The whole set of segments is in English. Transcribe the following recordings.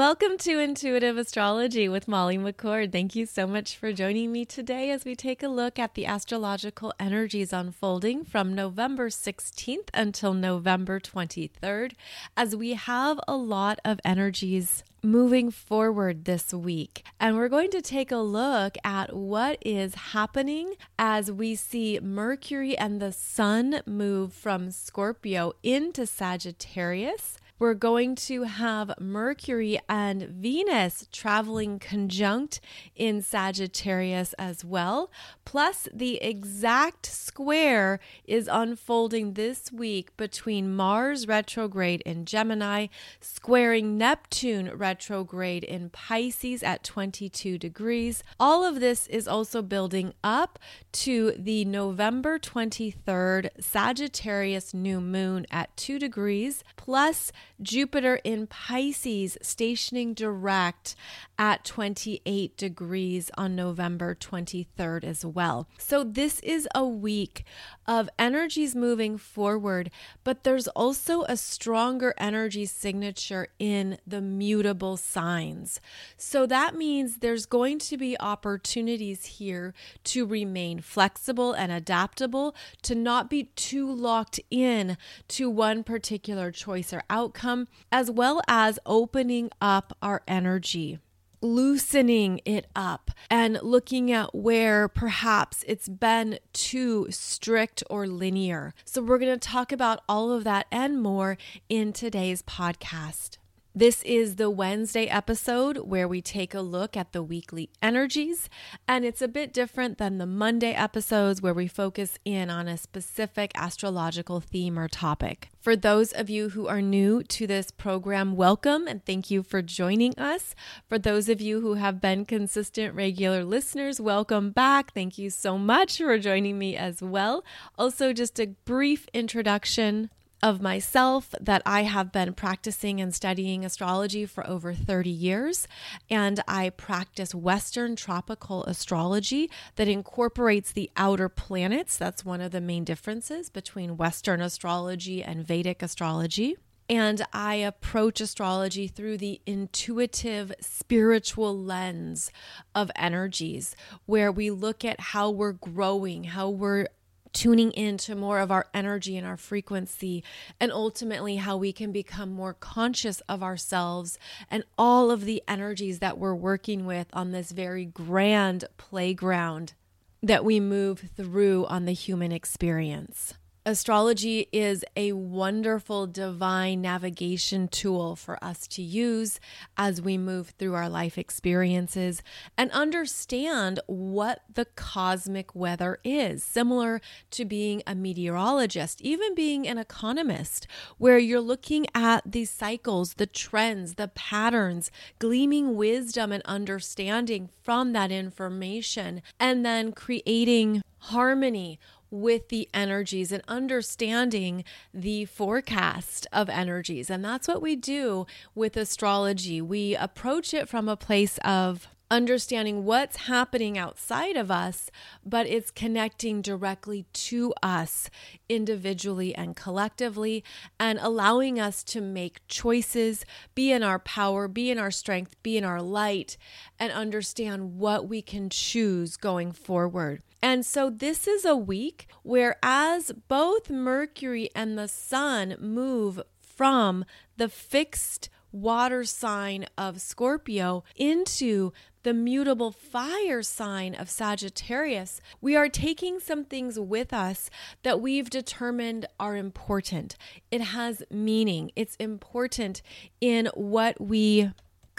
Welcome to Intuitive Astrology with Molly McCord. Thank you so much for joining me today as we take a look at the astrological energies unfolding from November 16th until November 23rd, as we have a lot of energies moving forward this week. And we're going to take a look at what is happening as we see Mercury and the Sun move from Scorpio into Sagittarius we're going to have Mercury and Venus traveling conjunct in Sagittarius as well. Plus, the exact square is unfolding this week between Mars retrograde in Gemini, squaring Neptune retrograde in Pisces at 22 degrees. All of this is also building up to the November 23rd Sagittarius new moon at 2 degrees, plus Jupiter in Pisces stationing direct at 28 degrees on November 23rd as well. So, this is a week of energies moving forward, but there's also a stronger energy signature in the mutable signs. So, that means there's going to be opportunities here to remain flexible and adaptable, to not be too locked in to one particular choice or outcome, as well as opening up our energy loosening it up and looking at where perhaps it's been too strict or linear. So, we're going to talk about all of that and more in today's podcast. This is the Wednesday episode where we take a look at the weekly energies, and it's a bit different than the Monday episodes where we focus in on a specific astrological theme or topic. For those of you who are new to this program, welcome and thank you for joining us. For those of you who have been consistent regular listeners, welcome back. Thank you so much for joining me as well. Also, just a brief introduction of myself that I have been practicing and studying astrology for over 30 years. And I practice Western tropical astrology that incorporates the outer planets. That's one of the main differences between Western astrology and Vedic astrology. And I approach astrology through the intuitive spiritual lens of energies, where we look at how we're growing, how we're tuning into more of our energy and our frequency, and ultimately how we can become more conscious of ourselves and all of the energies that we're working with on this very grand playground that we move through on the human experience. Astrology is a wonderful divine navigation tool for us to use as we move through our life experiences and understand what the cosmic weather is, similar to being a meteorologist, even being an economist, where you're looking at these cycles, the trends, the patterns, gleaming wisdom and understanding from that information, and then creating harmony with the energies and understanding the forecast of energies. And that's what we do with astrology. We approach it from a place of understanding what's happening outside of us, but it's connecting directly to us individually and collectively and allowing us to make choices, be in our power, be in our strength, be in our light, and understand what we can choose going forward. And so, this is a week where, as both Mercury and the Sun move from the fixed water sign of Scorpio into the mutable fire sign of Sagittarius, we are taking some things with us that we've determined are important. It has meaning, it's important in what we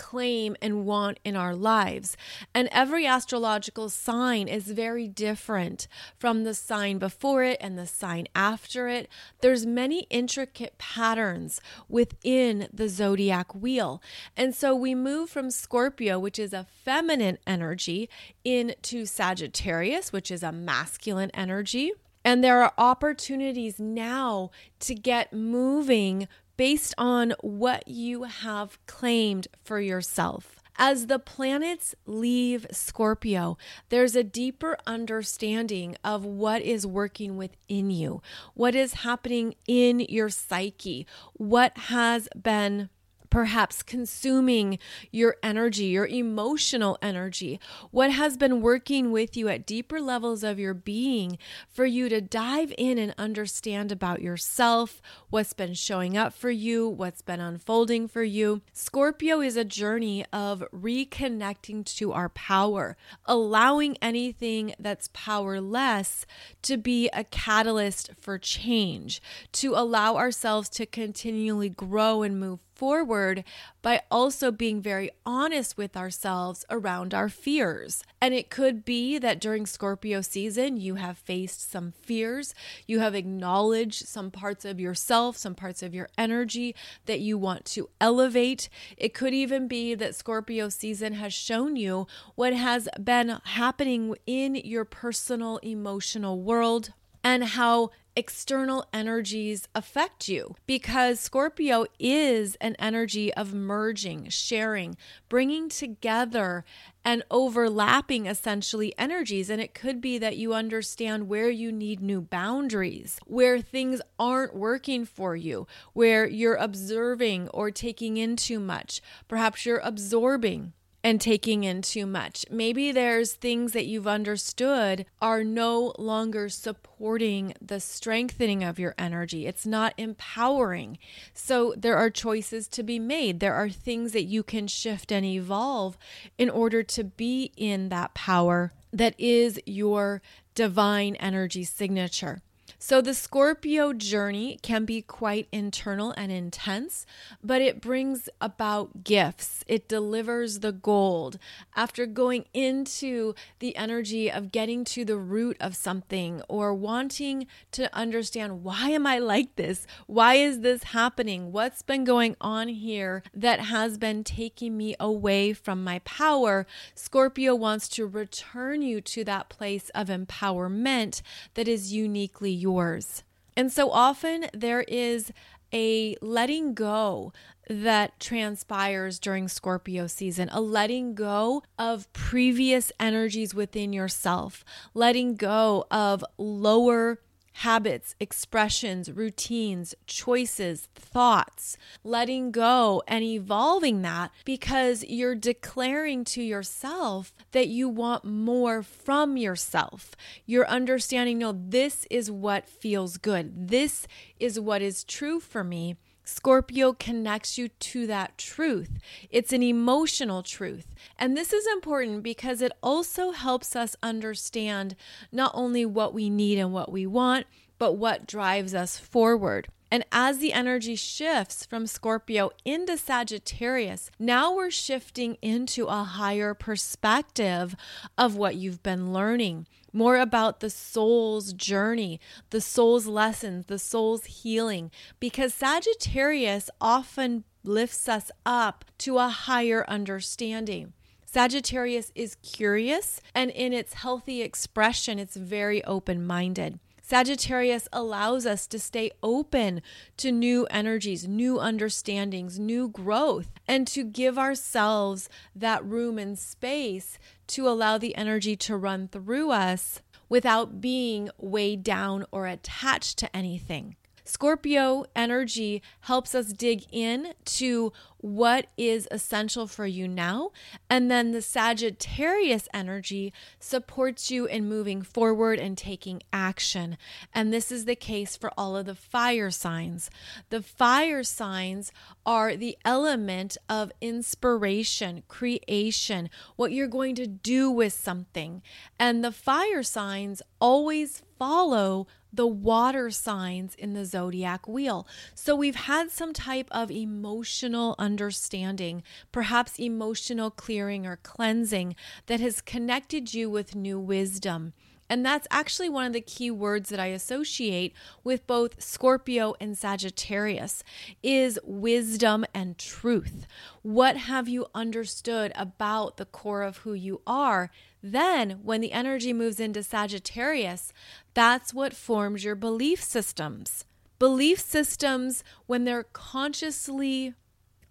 claim and want in our lives. And every astrological sign is very different from the sign before it and the sign after it. There's many intricate patterns within the zodiac wheel. And so we move from Scorpio, which is a feminine energy, into Sagittarius, which is a masculine energy. And there are opportunities now to get moving based on what you have claimed for yourself. As the planets leave Scorpio, there's a deeper understanding of what is working within you, what is happening in your psyche, what has been perhaps consuming your energy, your emotional energy, what has been working with you at deeper levels of your being for you to dive in and understand about yourself, what's been showing up for you, what's been unfolding for you. Scorpio is a journey of reconnecting to our power, allowing anything that's powerless to be a catalyst for change, to allow ourselves to continually grow and move forward by also being very honest with ourselves around our fears. And it could be that during Scorpio season, you have faced some fears, you have acknowledged some parts of yourself, some parts of your energy that you want to elevate. It could even be that Scorpio season has shown you what has been happening in your personal emotional world and how external energies affect you because Scorpio is an energy of merging, sharing, bringing together and overlapping essentially energies. And it could be that you understand where you need new boundaries, where things aren't working for you, where you're observing or taking in too much. Perhaps you're absorbing and taking in too much. Maybe there's things that you've understood are no longer supporting the strengthening of your energy. It's not empowering. So there are choices to be made. There are things that you can shift and evolve in order to be in that power that is your divine energy signature. So, the Scorpio journey can be quite internal and intense, but it brings about gifts. It delivers the gold. After going into the energy of getting to the root of something or wanting to understand why am I like this? Why is this happening? What's been going on here that has been taking me away from my power? Scorpio wants to return you to that place of empowerment that is uniquely yours yours. And so often there is a letting go that transpires during Scorpio season, a letting go of previous energies within yourself, letting go of lower habits, expressions, routines, choices, thoughts, letting go and evolving that because you're declaring to yourself that you want more from yourself. You're understanding, no, this is what feels good. This is what is true for me. Scorpio connects you to that truth. It's an emotional truth. And this is important because it also helps us understand not only what we need and what we want, but what drives us forward. And as the energy shifts from Scorpio into Sagittarius, now we're shifting into a higher perspective of what you've been learning more about the soul's journey, the soul's lessons, the soul's healing, because Sagittarius often lifts us up to a higher understanding. Sagittarius is curious, and in its healthy expression, it's very open minded. Sagittarius allows us to stay open to new energies, new understandings, new growth, and to give ourselves that room and space to allow the energy to run through us without being weighed down or attached to anything. Scorpio energy helps us dig in to what is essential for you now. And then the Sagittarius energy supports you in moving forward and taking action. And this is the case for all of the fire signs. The fire signs are the element of inspiration, creation, what you're going to do with something. And the fire signs always follow the water signs in the zodiac wheel. So we've had some type of emotional understanding, perhaps emotional clearing or cleansing that has connected you with new wisdom. And that's actually one of the key words that I associate with both Scorpio and Sagittarius is wisdom and truth. What have you understood about the core of who you are? Then, when the energy moves into Sagittarius, that's what forms your belief systems. Belief systems, when they're consciously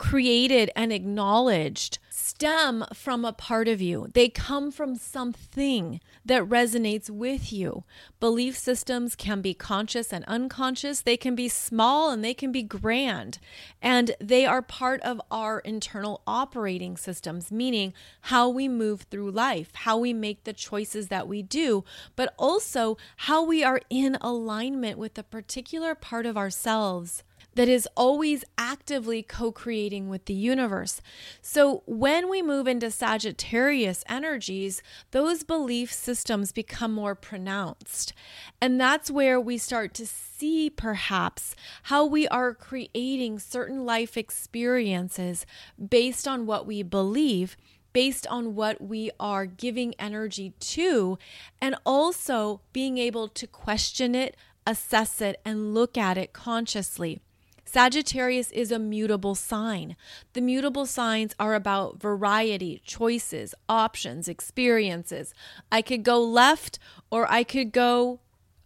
created and acknowledged stem from a part of you. They come from something that resonates with you. Belief systems can be conscious and unconscious, they can be small and they can be grand. And they are part of our internal operating systems, meaning how we move through life, how we make the choices that we do, but also how we are in alignment with a particular part of ourselves that is always actively co creating with the universe. So when we move into Sagittarius energies, those belief systems become more pronounced. And that's where we start to see perhaps how we are creating certain life experiences based on what we believe based on what we are giving energy to, and also being able to question it, assess it, and look at it consciously. Sagittarius is a mutable sign. The mutable signs are about variety, choices, options, experiences. I could go left or I could go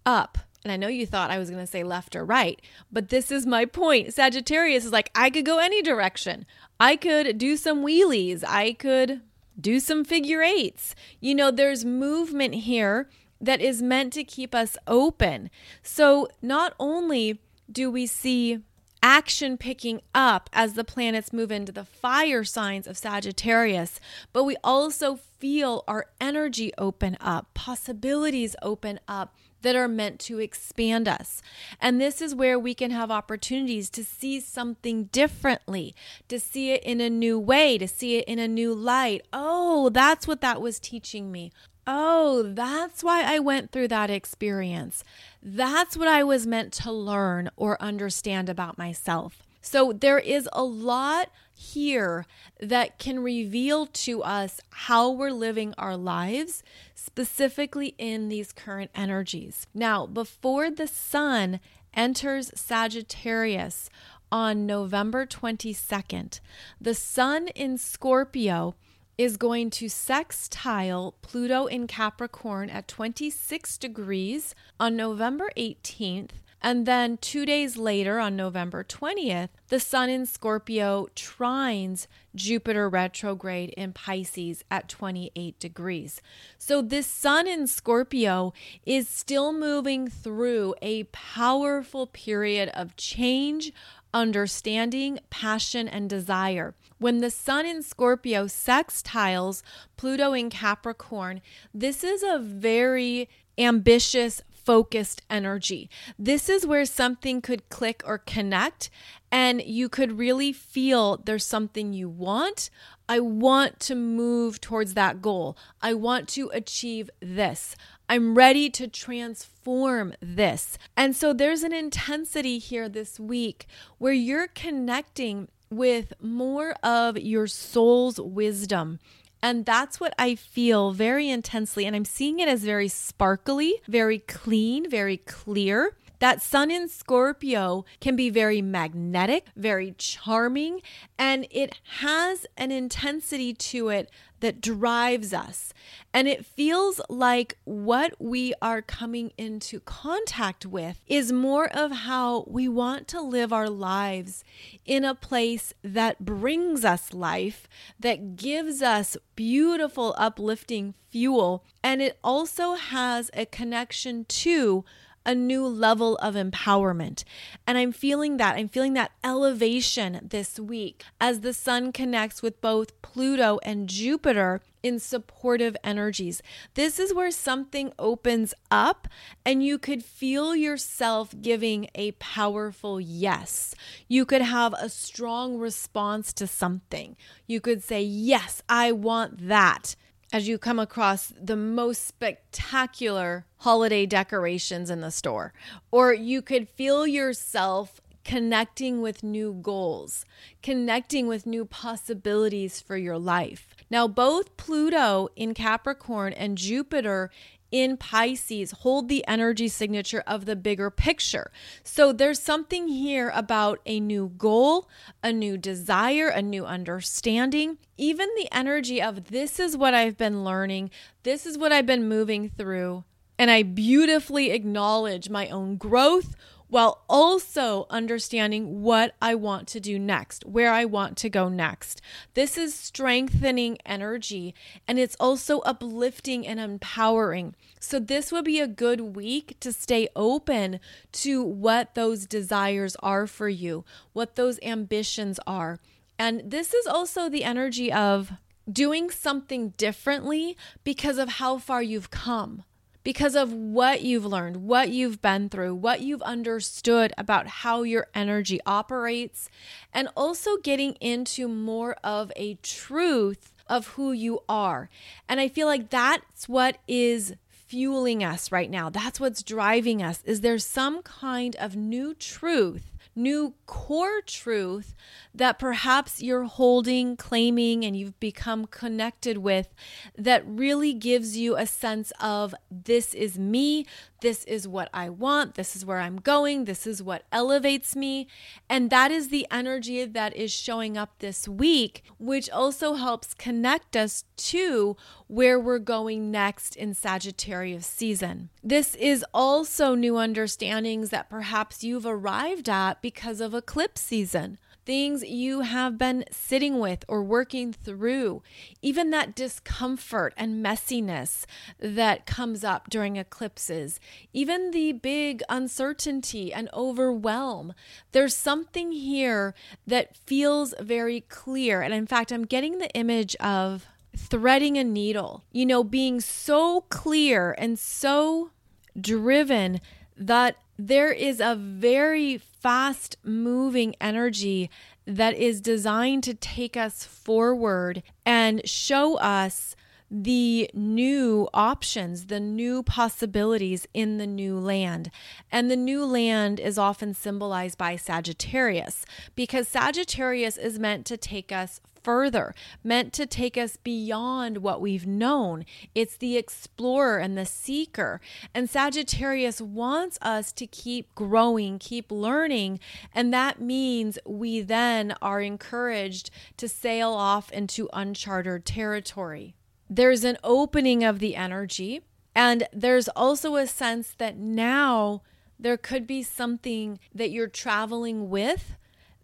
up. And I know you thought I was going to say left or right, but this is my point. Sagittarius is like, I could go any direction. I could do some wheelies. I could do some figure eights. You know, there's movement here that is meant to keep us open. So not only do we see action picking up as the planets move into the fire signs of Sagittarius, but we also feel our energy open up, possibilities open up that are meant to expand us. And this is where we can have opportunities to see something differently, to see it in a new way, to see it in a new light. Oh, that's what that was teaching me. Oh, that's why I went through that experience. That's what I was meant to learn or understand about myself. So there is a lot here that can reveal to us how we're living our lives, specifically in these current energies. Now, before the sun enters Sagittarius on November 22nd, the sun in Scorpio is going to sextile Pluto in Capricorn at 26 degrees on November 18th. And then two days later, on November 20th, the Sun in Scorpio trines Jupiter retrograde in Pisces at 28 degrees. So, this Sun in Scorpio is still moving through a powerful period of change, understanding, passion, and desire. When the Sun in Scorpio sextiles Pluto in Capricorn, this is a very ambitious, focused energy. This is where something could click or connect, and you could really feel there's something you want. I want to move towards that goal. I want to achieve this. I'm ready to transform this. And so there's an intensity here this week where you're connecting with more of your soul's wisdom. And that's what I feel very intensely. And I'm seeing it as very sparkly, very clean, very clear. That sun in Scorpio can be very magnetic, very charming, and it has an intensity to it that drives us. And it feels like what we are coming into contact with is more of how we want to live our lives in a place that brings us life, that gives us beautiful, uplifting fuel. And it also has a connection to a new level of empowerment. And I'm feeling that. I'm feeling that elevation this week as the sun connects with both Pluto and Jupiter in supportive energies. This is where something opens up and you could feel yourself giving a powerful yes. You could have a strong response to something. You could say, Yes, I want that as you come across the most spectacular holiday decorations in the store. Or you could feel yourself connecting with new goals, connecting with new possibilities for your life. Now, both Pluto in Capricorn and Jupiter in Pisces hold the energy signature of the bigger picture. So there's something here about a new goal, a new desire, a new understanding. Even the energy of this is what I've been learning, this is what I've been moving through. And I beautifully acknowledge my own growth while also understanding what I want to do next, where I want to go next. This is strengthening energy and it's also uplifting and empowering. So, this would be a good week to stay open to what those desires are for you, what those ambitions are. And this is also the energy of doing something differently because of how far you've come because of what you've learned, what you've been through, what you've understood about how your energy operates, and also getting into more of a truth of who you are. And I feel like that's what is fueling us right now. That's what's driving us. Is there some kind of new truth new core truth that perhaps you're holding, claiming, and you've become connected with that really gives you a sense of this is me, this is what I want, this is where I'm going, this is what elevates me. And that is the energy that is showing up this week, which also helps connect us to where we're going next in Sagittarius season. This is also new understandings that perhaps you've arrived at because of eclipse season things you have been sitting with or working through, even that discomfort and messiness that comes up during eclipses, even the big uncertainty and overwhelm. There's something here that feels very clear. And in fact, I'm getting the image of threading a needle, you know, being so clear and so driven that there is a very fast moving energy that is designed to take us forward and show us the new options, the new possibilities in the new land. And the new land is often symbolized by Sagittarius because Sagittarius is meant to take us further, meant to take us beyond what we've known. It's the explorer and the seeker. And Sagittarius wants us to keep growing, keep learning. And that means we then are encouraged to sail off into uncharted territory. There's an opening of the energy. And there's also a sense that now there could be something that you're traveling with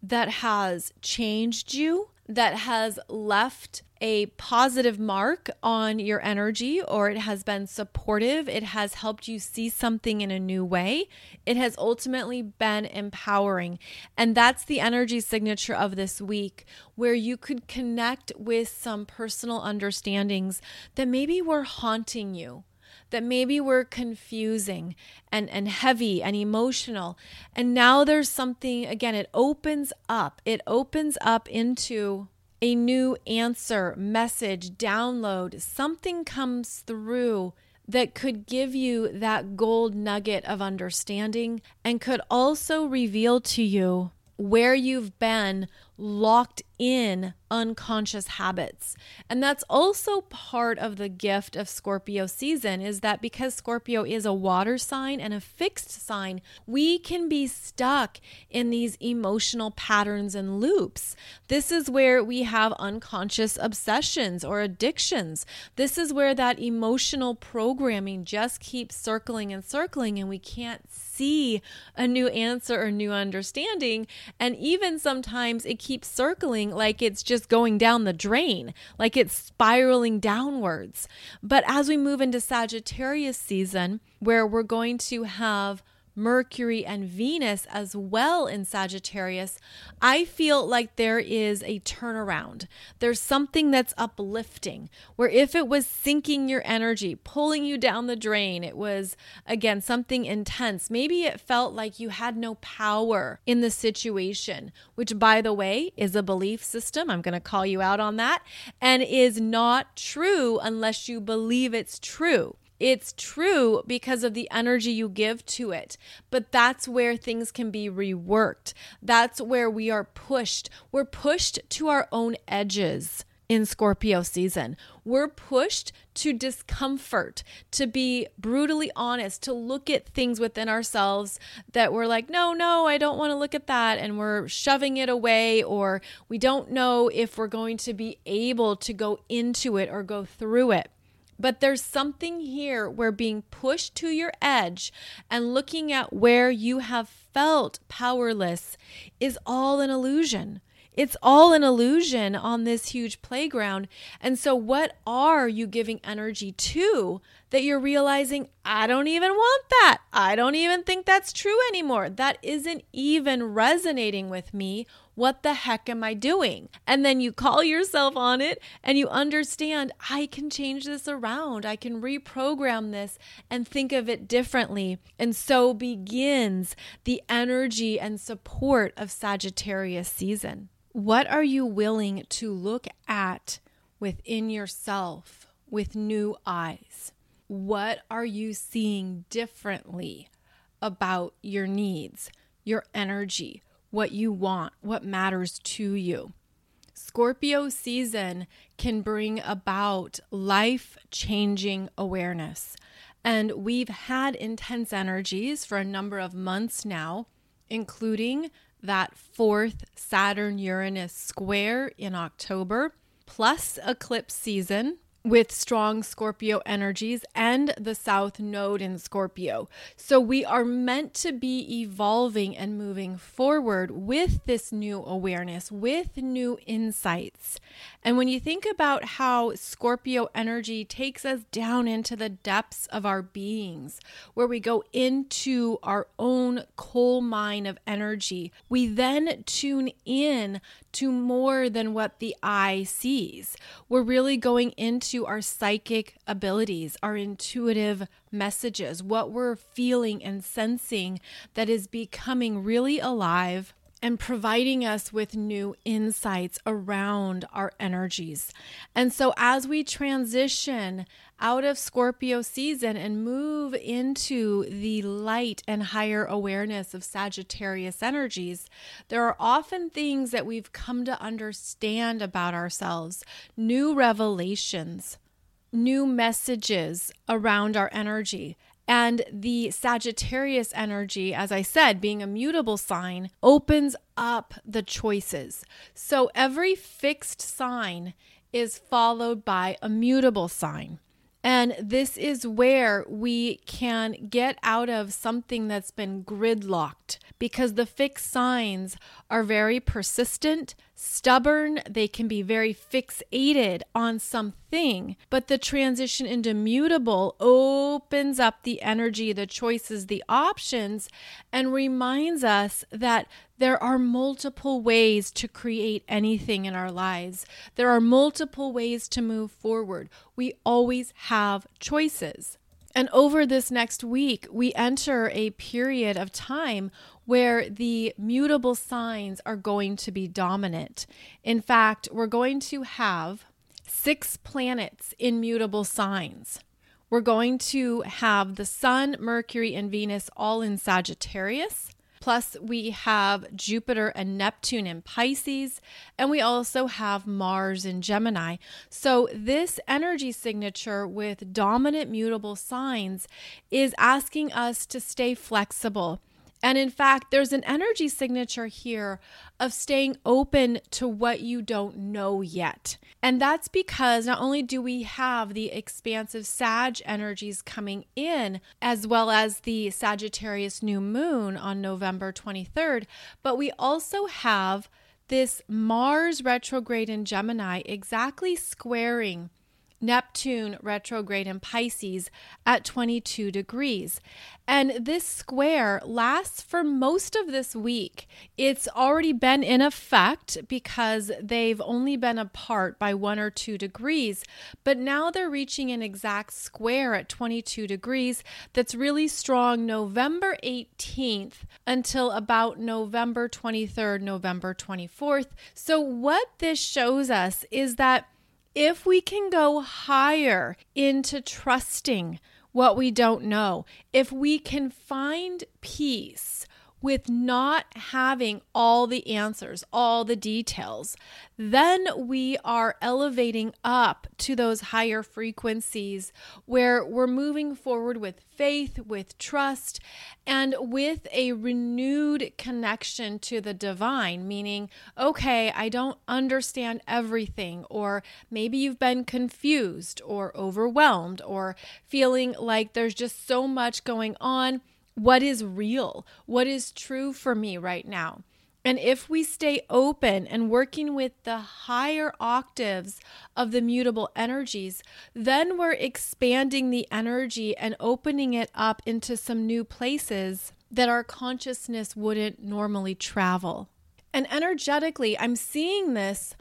that has changed you, that has left a positive mark on your energy or it has been supportive, it has helped you see something in a new way, it has ultimately been empowering. And that's the energy signature of this week, where you could connect with some personal understandings that maybe were haunting you that maybe were confusing and, and heavy and emotional. And now there's something, again, it opens up, it opens up into a new answer, message, download, something comes through that could give you that gold nugget of understanding and could also reveal to you where you've been locked in unconscious habits. And that's also part of the gift of Scorpio season is that because Scorpio is a water sign and a fixed sign, we can be stuck in these emotional patterns and loops. This is where we have unconscious obsessions or addictions. This is where that emotional programming just keeps circling and circling and we can't see a new answer or new understanding. And even sometimes it keeps circling like it's just going down the drain, like it's spiraling downwards. But as we move into Sagittarius season, where we're going to have Mercury and Venus as well in Sagittarius, I feel like there is a turnaround. There's something that's uplifting, where if it was sinking your energy, pulling you down the drain, it was, again, something intense. Maybe it felt like you had no power in the situation, which, by the way, is a belief system. I'm going to call you out on that, and is not true unless you believe it's true. It's true because of the energy you give to it. But that's where things can be reworked. That's where we are pushed. We're pushed to our own edges in Scorpio season. We're pushed to discomfort, to be brutally honest, to look at things within ourselves that we're like, no, no, I don't want to look at that. And we're shoving it away, or we don't know if we're going to be able to go into it or go through it. But there's something here where being pushed to your edge and looking at where you have felt powerless is all an illusion. It's all an illusion on this huge playground. And so, what are you giving energy to that you're realizing, I don't even want that? I don't even think that's true anymore. That isn't even resonating with me. What the heck am I doing? And then you call yourself on it and you understand I can change this around. I can reprogram this and think of it differently. And so begins the energy and support of Sagittarius season. What are you willing to look at within yourself with new eyes? What are you seeing differently about your needs, your energy, what you want, what matters to you? Scorpio season can bring about life changing awareness. And we've had intense energies for a number of months now, including that fourth Saturn Uranus square in October, plus eclipse season, with strong Scorpio energies and the South Node in Scorpio. So we are meant to be evolving and moving forward with this new awareness, with new insights. And when you think about how Scorpio energy takes us down into the depths of our beings, where we go into our own coal mine of energy, we then tune in to more than what the eye sees. We're really going into our psychic abilities, our intuitive messages, what we're feeling and sensing that is becoming really alive and providing us with new insights around our energies. And so, as we transition out of Scorpio season and move into the light and higher awareness of Sagittarius energies, there are often things that we've come to understand about ourselves, new revelations, new messages around our energy. And the Sagittarius energy, as I said, being a mutable sign, opens up the choices. So every fixed sign is followed by a mutable sign. And this is where we can get out of something that's been gridlocked because the fixed signs are very persistent, stubborn, they can be very fixated on something. But the transition into mutable opens up the energy, the choices, the options, and reminds us that there are multiple ways to create anything in our lives. There are multiple ways to move forward. We always have choices. And over this next week, we enter a period of time where the mutable signs are going to be dominant. In fact, we're going to have six planets in mutable signs. We're going to have the Sun, Mercury, and Venus all in Sagittarius. Plus, we have Jupiter and Neptune in Pisces, and we also have Mars in Gemini. So, this energy signature with dominant mutable signs is asking us to stay flexible and in fact, there's an energy signature here of staying open to what you don't know yet. And that's because not only do we have the expansive Sag energies coming in, as well as the Sagittarius new moon on November 23rd, but we also have this Mars retrograde in Gemini exactly squaring Neptune retrograde in Pisces at 22 degrees. And this square lasts for most of this week. It's already been in effect because they've only been apart by one or two degrees, but now they're reaching an exact square at 22 degrees that's really strong November 18th until about November 23rd, November 24th. So, what this shows us is that if we can go higher into trusting what we don't know, if we can find peace with not having all the answers, all the details, then we are elevating up to those higher frequencies where we're moving forward with faith, with trust, and with a renewed connection to the divine, meaning, okay, I don't understand everything, or maybe you've been confused or overwhelmed or feeling like there's just so much going on what is real, what is true for me right now. And if we stay open and working with the higher octaves of the mutable energies, then we're expanding the energy and opening it up into some new places that our consciousness wouldn't normally travel. And energetically, I'm seeing this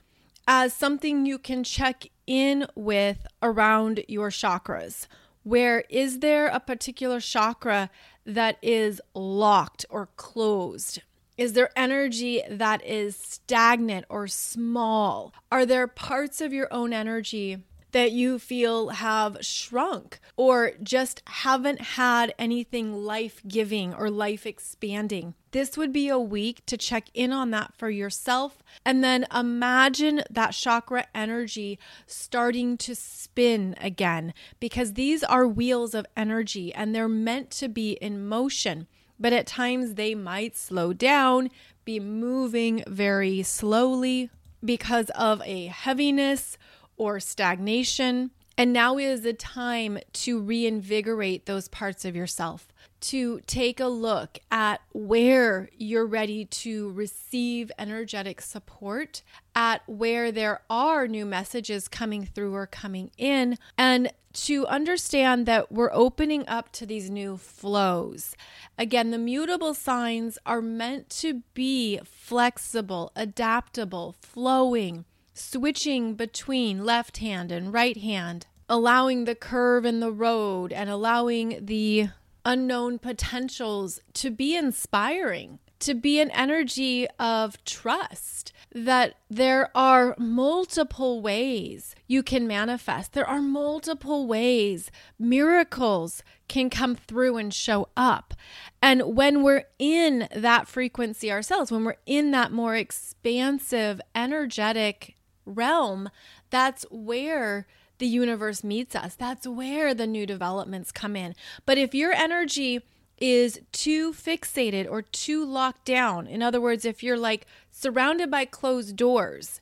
as something you can check in with around your chakras. Where is there a particular chakra that is locked or closed? Is there energy that is stagnant or small? Are there parts of your own energy that you feel have shrunk or just haven't had anything life giving or life expanding. This would be a week to check in on that for yourself. And then imagine that chakra energy starting to spin again because these are wheels of energy and they're meant to be in motion. But at times they might slow down, be moving very slowly because of a heaviness or stagnation. And now is the time to reinvigorate those parts of yourself, to take a look at where you're ready to receive energetic support, at where there are new messages coming through or coming in, and to understand that we're opening up to these new flows. Again, the mutable signs are meant to be flexible, adaptable, flowing switching between left hand and right hand, allowing the curve in the road and allowing the unknown potentials to be inspiring, to be an energy of trust that there are multiple ways you can manifest. There are multiple ways miracles can come through and show up. And when we're in that frequency ourselves, when we're in that more expansive, energetic realm, that's where the universe meets us. That's where the new developments come in. But if your energy is too fixated or too locked down, in other words, if you're like surrounded by closed doors,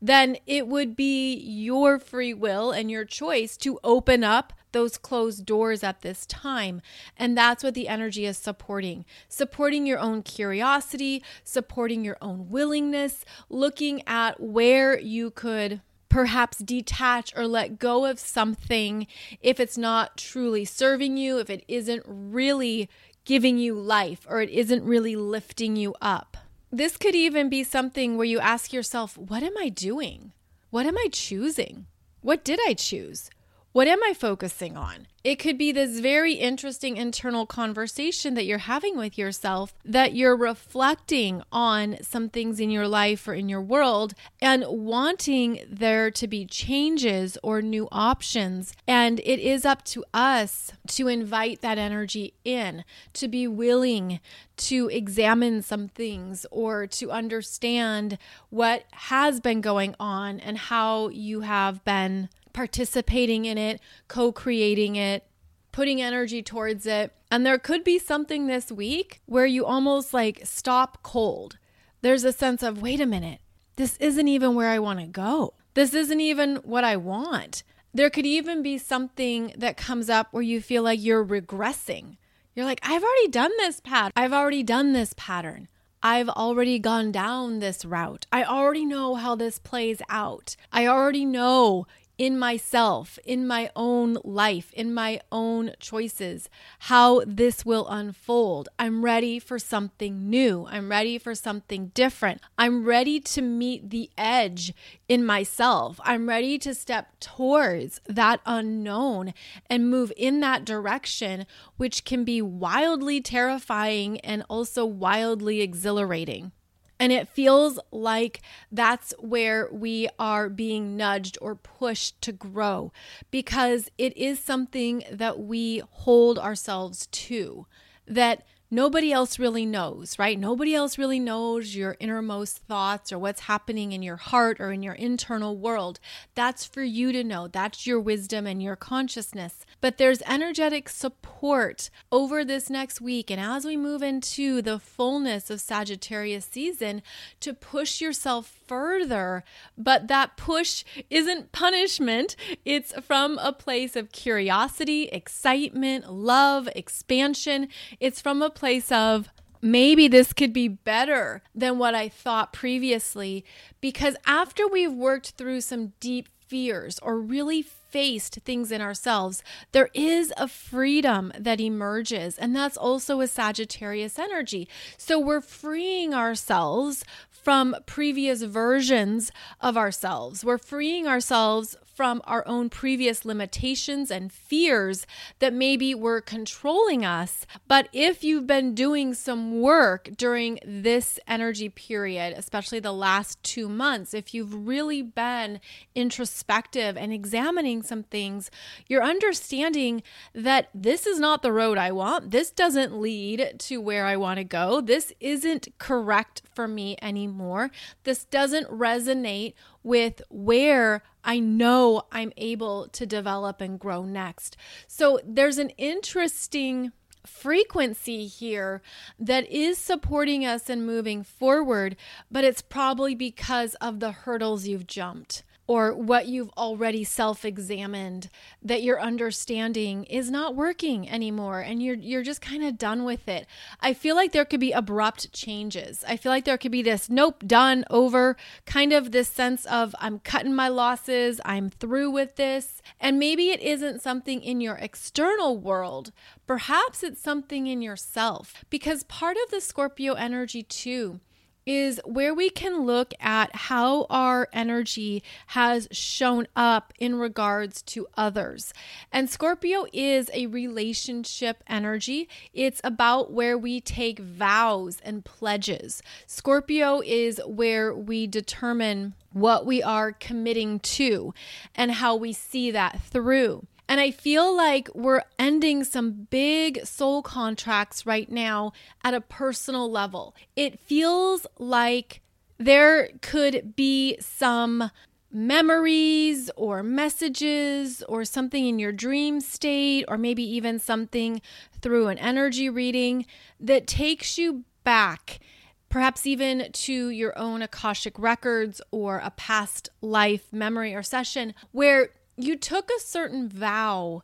then it would be your free will and your choice to open up those closed doors at this time. And that's what the energy is supporting supporting your own curiosity, supporting your own willingness, looking at where you could perhaps detach or let go of something if it's not truly serving you, if it isn't really giving you life or it isn't really lifting you up. This could even be something where you ask yourself, What am I doing? What am I choosing? What did I choose? What am I focusing on? It could be this very interesting internal conversation that you're having with yourself that you're reflecting on some things in your life or in your world and wanting there to be changes or new options. And it is up to us to invite that energy in, to be willing to examine some things or to understand what has been going on and how you have been participating in it, co creating it, putting energy towards it. And there could be something this week where you almost like stop cold. There's a sense of, wait a minute, this isn't even where I want to go. This isn't even what I want. There could even be something that comes up where you feel like you're regressing. You're like, I've already done this pattern. I've already done this pattern. I've already gone down this route. I already know how this plays out. I already know, in myself, in my own life, in my own choices, how this will unfold. I'm ready for something new. I'm ready for something different. I'm ready to meet the edge in myself. I'm ready to step towards that unknown and move in that direction, which can be wildly terrifying and also wildly exhilarating. And it feels like that's where we are being nudged or pushed to grow because it is something that we hold ourselves to. That nobody else really knows, right? Nobody else really knows your innermost thoughts or what's happening in your heart or in your internal world. That's for you to know. That's your wisdom and your consciousness. But there's energetic support over this next week. And as we move into the fullness of Sagittarius season, to push yourself further. But that push isn't punishment, it's from a place of curiosity, excitement, love, expansion. It's from a place of, maybe this could be better than what I thought previously. Because after we've worked through some deep fears or really faced things in ourselves, there is a freedom that emerges. And that's also a Sagittarius energy. So we're freeing ourselves from previous versions of ourselves. We're freeing ourselves from our own previous limitations and fears that maybe were controlling us. But if you've been doing some work during this energy period, especially the last two months, if you've really been introspective and examining some things, you're understanding that this is not the road I want. This doesn't lead to where I want to go. This isn't correct for me anymore. This doesn't resonate with where I know I'm able to develop and grow next. So there's an interesting frequency here that is supporting us and moving forward, but it's probably because of the hurdles you've jumped or what you've already self-examined that your understanding is not working anymore and you're you're just kind of done with it. I feel like there could be abrupt changes. I feel like there could be this nope, done, over, kind of this sense of I'm cutting my losses, I'm through with this. And maybe it isn't something in your external world, perhaps it's something in yourself because part of the Scorpio energy too is where we can look at how our energy has shown up in regards to others. And Scorpio is a relationship energy, it's about where we take vows and pledges. Scorpio is where we determine what we are committing to and how we see that through. And I feel like we're ending some big soul contracts right now at a personal level. It feels like there could be some memories or messages or something in your dream state, or maybe even something through an energy reading that takes you back perhaps even to your own Akashic records or a past life memory or session where you took a certain vow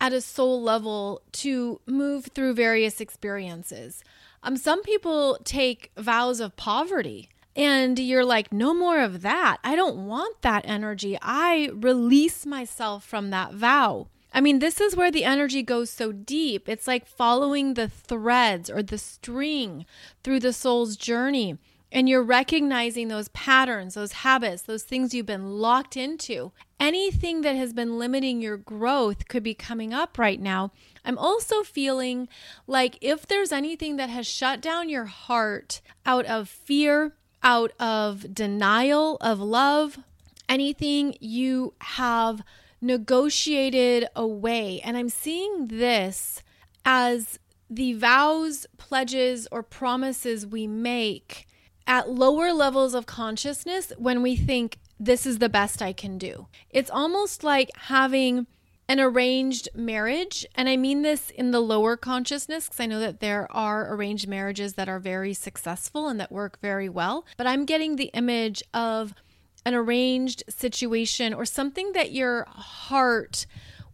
at a soul level to move through various experiences. Um, some people take vows of poverty and you're like, no more of that. I don't want that energy. I release myself from that vow. I mean, this is where the energy goes so deep. It's like following the threads or the string through the soul's journey and you're recognizing those patterns, those habits, those things you've been locked into, anything that has been limiting your growth could be coming up right now. I'm also feeling like if there's anything that has shut down your heart out of fear, out of denial of love, anything you have negotiated away. And I'm seeing this as the vows, pledges, or promises we make at lower levels of consciousness when we think this is the best I can do. It's almost like having an arranged marriage. And I mean this in the lower consciousness because I know that there are arranged marriages that are very successful and that work very well. But I'm getting the image of an arranged situation or something that your heart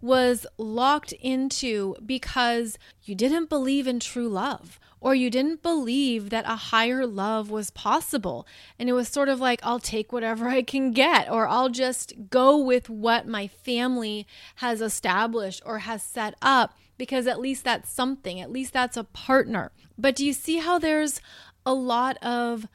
was locked into because you didn't believe in true love or you didn't believe that a higher love was possible. And it was sort of like, I'll take whatever I can get, or I'll just go with what my family has established or has set up, because at least that's something, at least that's a partner. But do you see how there's a lot of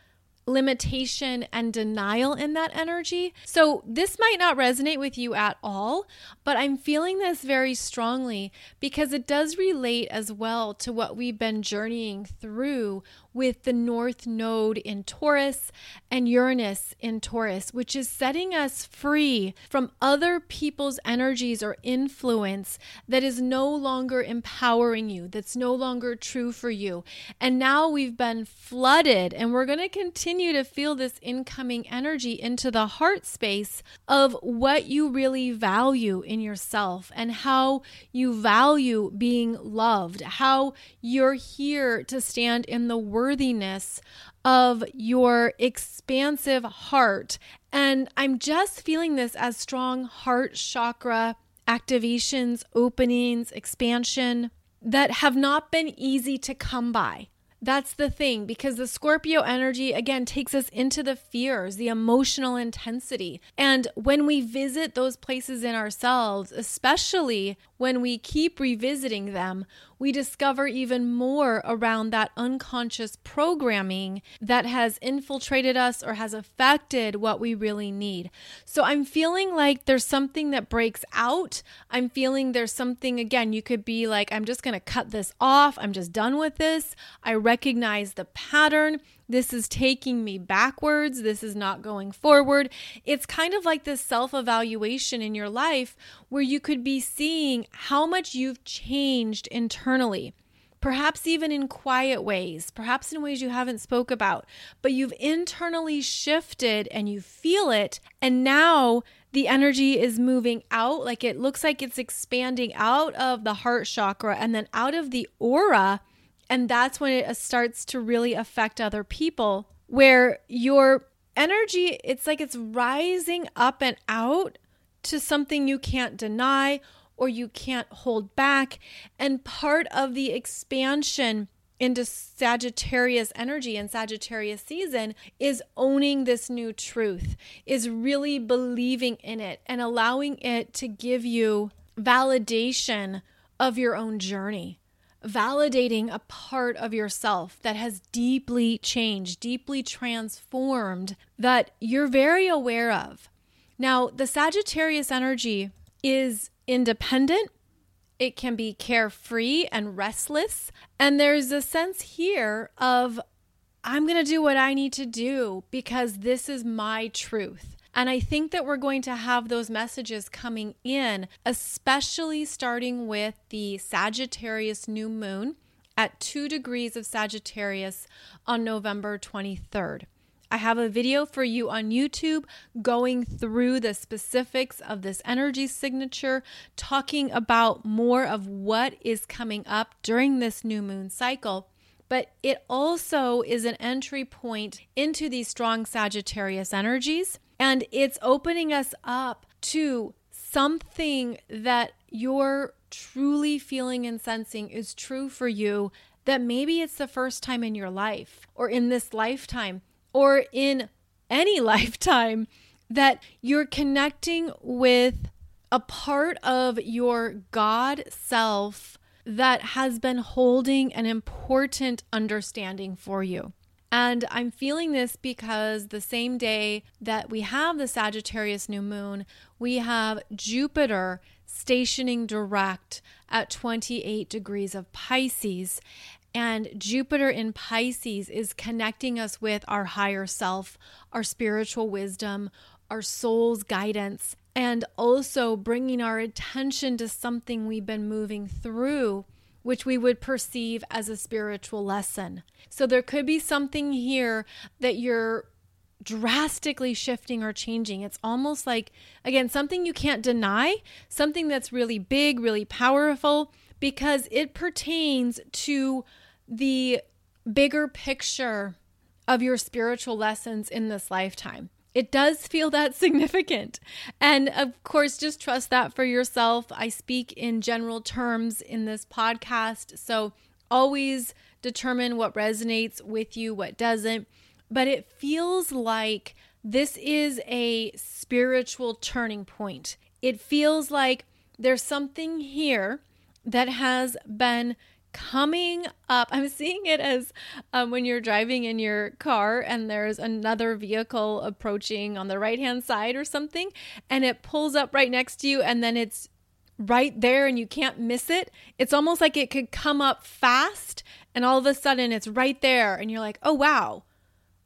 limitation and denial in that energy. So, this might not resonate with you at all, but I'm feeling this very strongly because it does relate as well to what we've been journeying through with the North Node in Taurus and Uranus in Taurus, which is setting us free from other people's energies or influence that is no longer empowering you, that's no longer true for you. And now we've been flooded, and we're going to continue to feel this incoming energy into the heart space of what you really value in yourself and how you value being loved, how you're here to stand in the worthiness of your expansive heart. And I'm just feeling this as strong heart chakra activations, openings, expansion that have not been easy to come by. That's the thing because the Scorpio energy again takes us into the fears, the emotional intensity. And when we visit those places in ourselves, especially when we keep revisiting them, we discover even more around that unconscious programming that has infiltrated us or has affected what we really need. So I'm feeling like there's something that breaks out. I'm feeling there's something, again, you could be like, I'm just going to cut this off. I'm just done with this. I recognize the pattern. This is taking me backwards. This is not going forward. It's kind of like this self evaluation in your life where you could be seeing how much you've changed internally perhaps even in quiet ways, perhaps in ways you haven't spoke about, but you've internally shifted and you feel it and now the energy is moving out like it looks like it's expanding out of the heart chakra and then out of the aura and that's when it uh, starts to really affect other people, where your energy, it's like it's rising up and out to something you can't deny or you can't hold back. And part of the expansion into Sagittarius energy and Sagittarius season is owning this new truth, is really believing in it and allowing it to give you validation of your own journey validating a part of yourself that has deeply changed, deeply transformed, that you're very aware of. Now, the Sagittarius energy is independent. It can be carefree and restless. And there's a sense here of, I'm going to do what I need to do because this is my truth. And I think that we're going to have those messages coming in, especially starting with the Sagittarius new moon at two degrees of Sagittarius on November 23rd. I have a video for you on YouTube going through the specifics of this energy signature, talking about more of what is coming up during this new moon cycle. But it also is an entry point into these strong Sagittarius energies. And it's opening us up to something that you're truly feeling and sensing is true for you that maybe it's the first time in your life or in this lifetime or in any lifetime that you're connecting with a part of your God self that has been holding an important understanding for you. And I'm feeling this because the same day that we have the Sagittarius new moon, we have Jupiter stationing direct at 28 degrees of Pisces. And Jupiter in Pisces is connecting us with our higher self, our spiritual wisdom, our soul's guidance, and also bringing our attention to something we've been moving through which we would perceive as a spiritual lesson. So there could be something here that you're drastically shifting or changing. It's almost like, again, something you can't deny, something that's really big, really powerful, because it pertains to the bigger picture of your spiritual lessons in this lifetime it does feel that significant. And of course, just trust that for yourself. I speak in general terms in this podcast. So always determine what resonates with you, what doesn't. But it feels like this is a spiritual turning point. It feels like there's something here that has been coming up. I'm seeing it as um, when you're driving in your car and there's another vehicle approaching on the right hand side or something, and it pulls up right next to you, and then it's right there and you can't miss it. It's almost like it could come up fast and all of a sudden it's right there and you're like, oh, wow,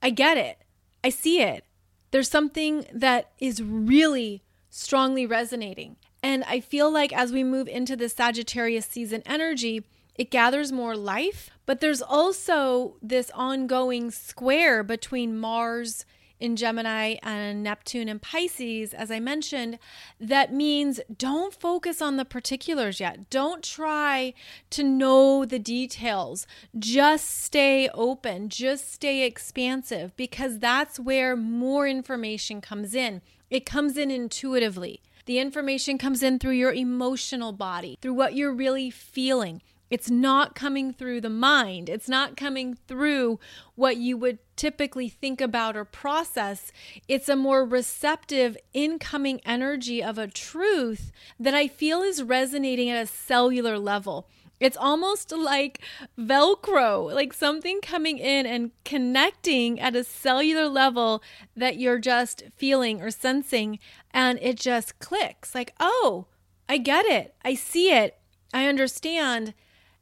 I get it. I see it. There's something that is really strongly resonating. And I feel like as we move into the Sagittarius season energy, it gathers more life, but there's also this ongoing square between Mars in Gemini and Neptune in Pisces, as I mentioned, that means don't focus on the particulars yet. Don't try to know the details. Just stay open, just stay expansive, because that's where more information comes in. It comes in intuitively. The information comes in through your emotional body, through what you're really feeling. It's not coming through the mind. It's not coming through what you would typically think about or process. It's a more receptive incoming energy of a truth that I feel is resonating at a cellular level. It's almost like Velcro, like something coming in and connecting at a cellular level that you're just feeling or sensing, and it just clicks like, oh, I get it. I see it. I understand.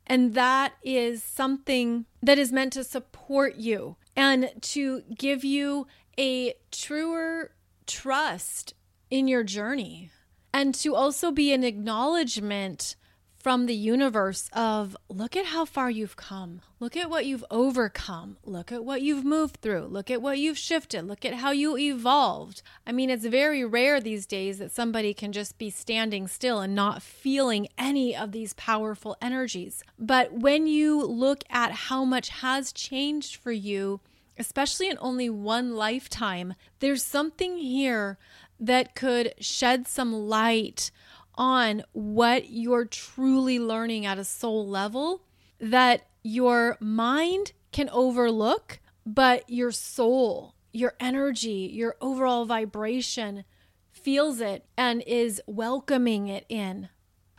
And that is something that is meant to support you and to give you a truer trust in your journey and to also be an acknowledgement from the universe of look at how far you've come. Look at what you've overcome. Look at what you've moved through. Look at what you've shifted. Look at how you evolved. I mean, it's very rare these days that somebody can just be standing still and not feeling any of these powerful energies. But when you look at how much has changed for you, especially in only one lifetime, there's something here that could shed some light on what you're truly learning at a soul level that your mind can overlook, but your soul, your energy, your overall vibration feels it and is welcoming it in.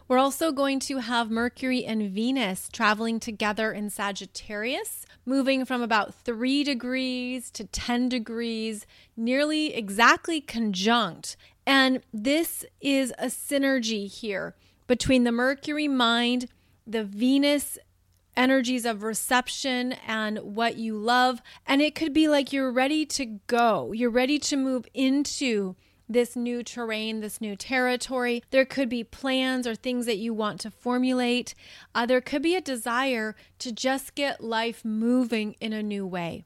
We're also going to have Mercury and Venus traveling together in Sagittarius, moving from about three degrees to 10 degrees, nearly exactly conjunct and this is a synergy here between the Mercury mind, the Venus energies of reception and what you love. And it could be like you're ready to go, you're ready to move into this new terrain, this new territory. There could be plans or things that you want to formulate. Uh, there could be a desire to just get life moving in a new way.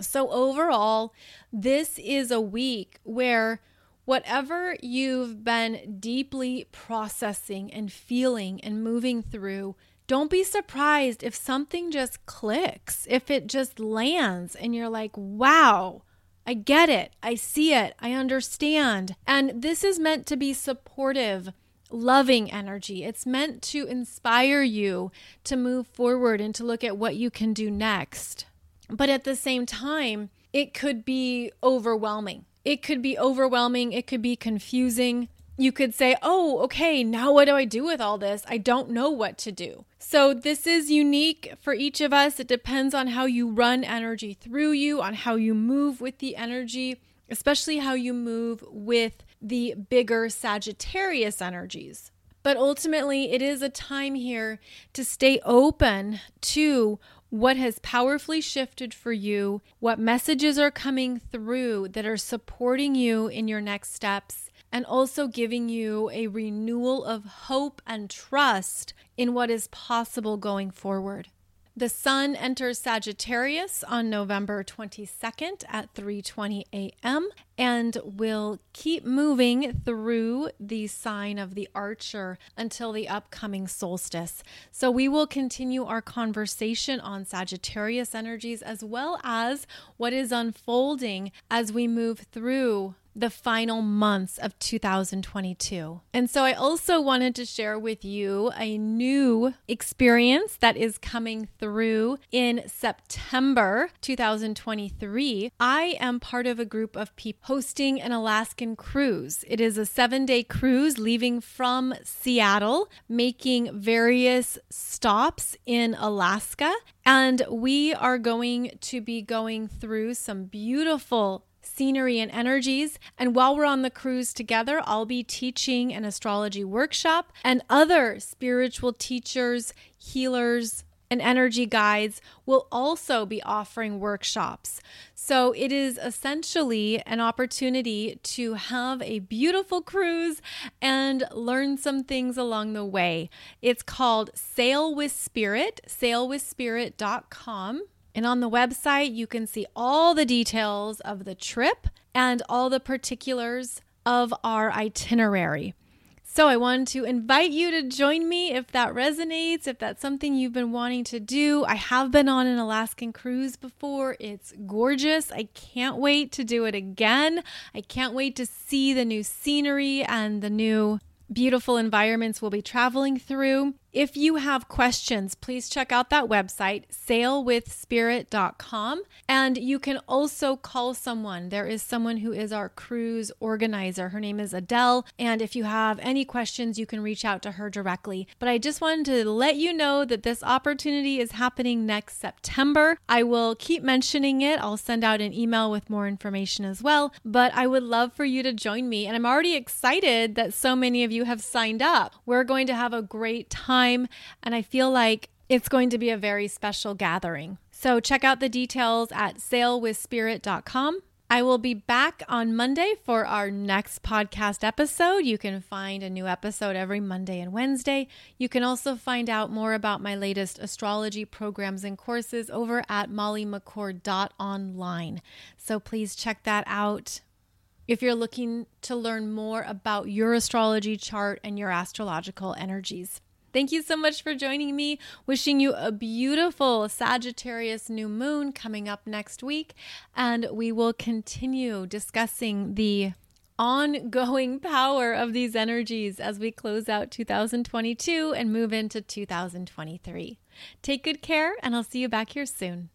So, overall, this is a week where Whatever you've been deeply processing and feeling and moving through, don't be surprised if something just clicks, if it just lands and you're like, wow, I get it. I see it. I understand. And this is meant to be supportive, loving energy. It's meant to inspire you to move forward and to look at what you can do next. But at the same time, it could be overwhelming. It could be overwhelming, it could be confusing. You could say, oh, okay, now what do I do with all this? I don't know what to do. So, this is unique for each of us. It depends on how you run energy through you, on how you move with the energy, especially how you move with the bigger Sagittarius energies. But ultimately, it is a time here to stay open to what has powerfully shifted for you, what messages are coming through that are supporting you in your next steps, and also giving you a renewal of hope and trust in what is possible going forward. The sun enters Sagittarius on November 22nd at 3:20 a.m. and will keep moving through the sign of the Archer until the upcoming solstice. So we will continue our conversation on Sagittarius energies as well as what is unfolding as we move through the final months of 2022. And so I also wanted to share with you a new experience that is coming through in September 2023. I am part of a group of people hosting an Alaskan cruise. It is a seven day cruise leaving from Seattle, making various stops in Alaska. And we are going to be going through some beautiful scenery and energies. And while we're on the cruise together, I'll be teaching an astrology workshop, and other spiritual teachers, healers, and energy guides will also be offering workshops. So it is essentially an opportunity to have a beautiful cruise and learn some things along the way. It's called Sail with Spirit, sailwithspirit.com. And on the website, you can see all the details of the trip and all the particulars of our itinerary. So I wanted to invite you to join me if that resonates, if that's something you've been wanting to do. I have been on an Alaskan cruise before. It's gorgeous. I can't wait to do it again. I can't wait to see the new scenery and the new beautiful environments we'll be traveling through. If you have questions, please check out that website, sailwithspirit.com. And you can also call someone. There is someone who is our cruise organizer. Her name is Adele. And if you have any questions, you can reach out to her directly. But I just wanted to let you know that this opportunity is happening next September. I will keep mentioning it. I'll send out an email with more information as well. But I would love for you to join me. And I'm already excited that so many of you have signed up. We're going to have a great time time. And I feel like it's going to be a very special gathering. So check out the details at sailwithspirit.com. I will be back on Monday for our next podcast episode. You can find a new episode every Monday and Wednesday. You can also find out more about my latest astrology programs and courses over at mollymccord.online. So please check that out if you're looking to learn more about your astrology chart and your astrological energies. Thank you so much for joining me. Wishing you a beautiful Sagittarius new moon coming up next week. And we will continue discussing the ongoing power of these energies as we close out 2022 and move into 2023. Take good care, and I'll see you back here soon.